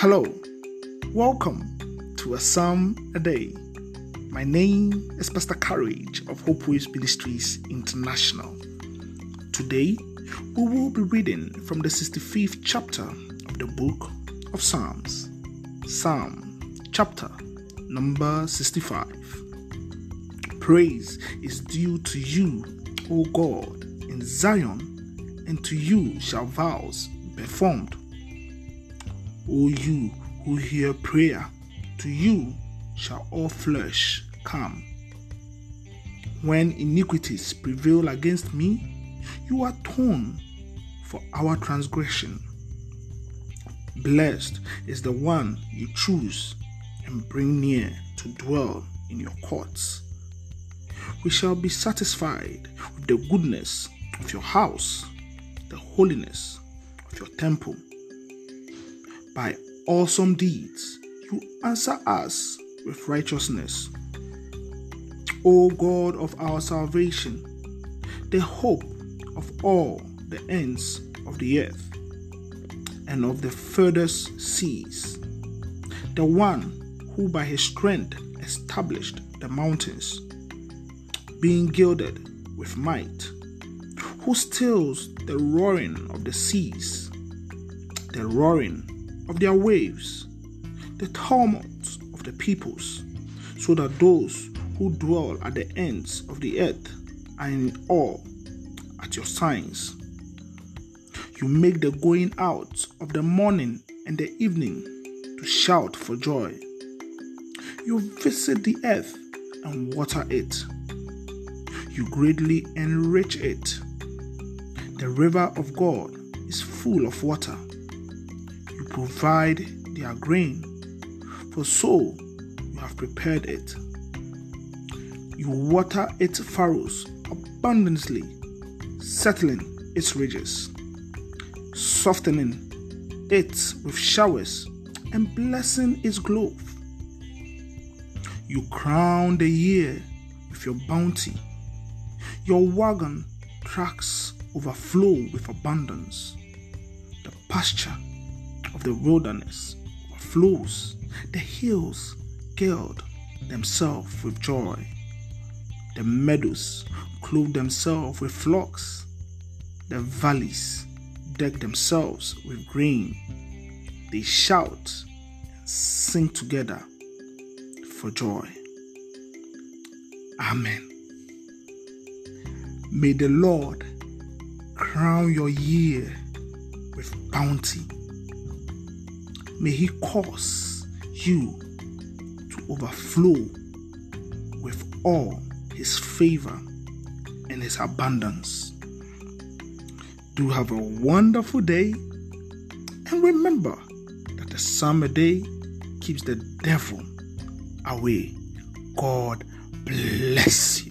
Hello, welcome to a Psalm a Day. My name is Pastor Courage of Hope Waves Ministries International. Today, we will be reading from the 65th chapter of the book of Psalms, Psalm chapter number 65. Praise is due to you, O God, in Zion, and to you shall vows be performed. O you who hear prayer, to you shall all flesh come. When iniquities prevail against me, you atone for our transgression. Blessed is the one you choose and bring near to dwell in your courts. We shall be satisfied with the goodness of your house, the holiness of your temple. By awesome deeds, you answer us with righteousness. O God of our salvation, the hope of all the ends of the earth and of the furthest seas, the one who by his strength established the mountains, being gilded with might, who stills the roaring of the seas, the roaring of their waves, the tumult of the peoples, so that those who dwell at the ends of the earth are in awe at your signs. You make the going out of the morning and the evening to shout for joy. You visit the earth and water it. You greatly enrich it. The river of God is full of water provide their grain, for so you have prepared it. You water its furrows abundantly, settling its ridges, softening it with showers, and blessing its growth. You crown the year with your bounty. Your wagon tracks overflow with abundance. The pasture of the wilderness flows, the hills gild themselves with joy. The meadows clothe themselves with flocks, the valleys deck themselves with grain. They shout and sing together for joy. Amen. May the Lord crown your year with bounty May He cause you to overflow with all His favor and His abundance. Do have a wonderful day and remember that the Psalm a day keeps the devil away. God bless you.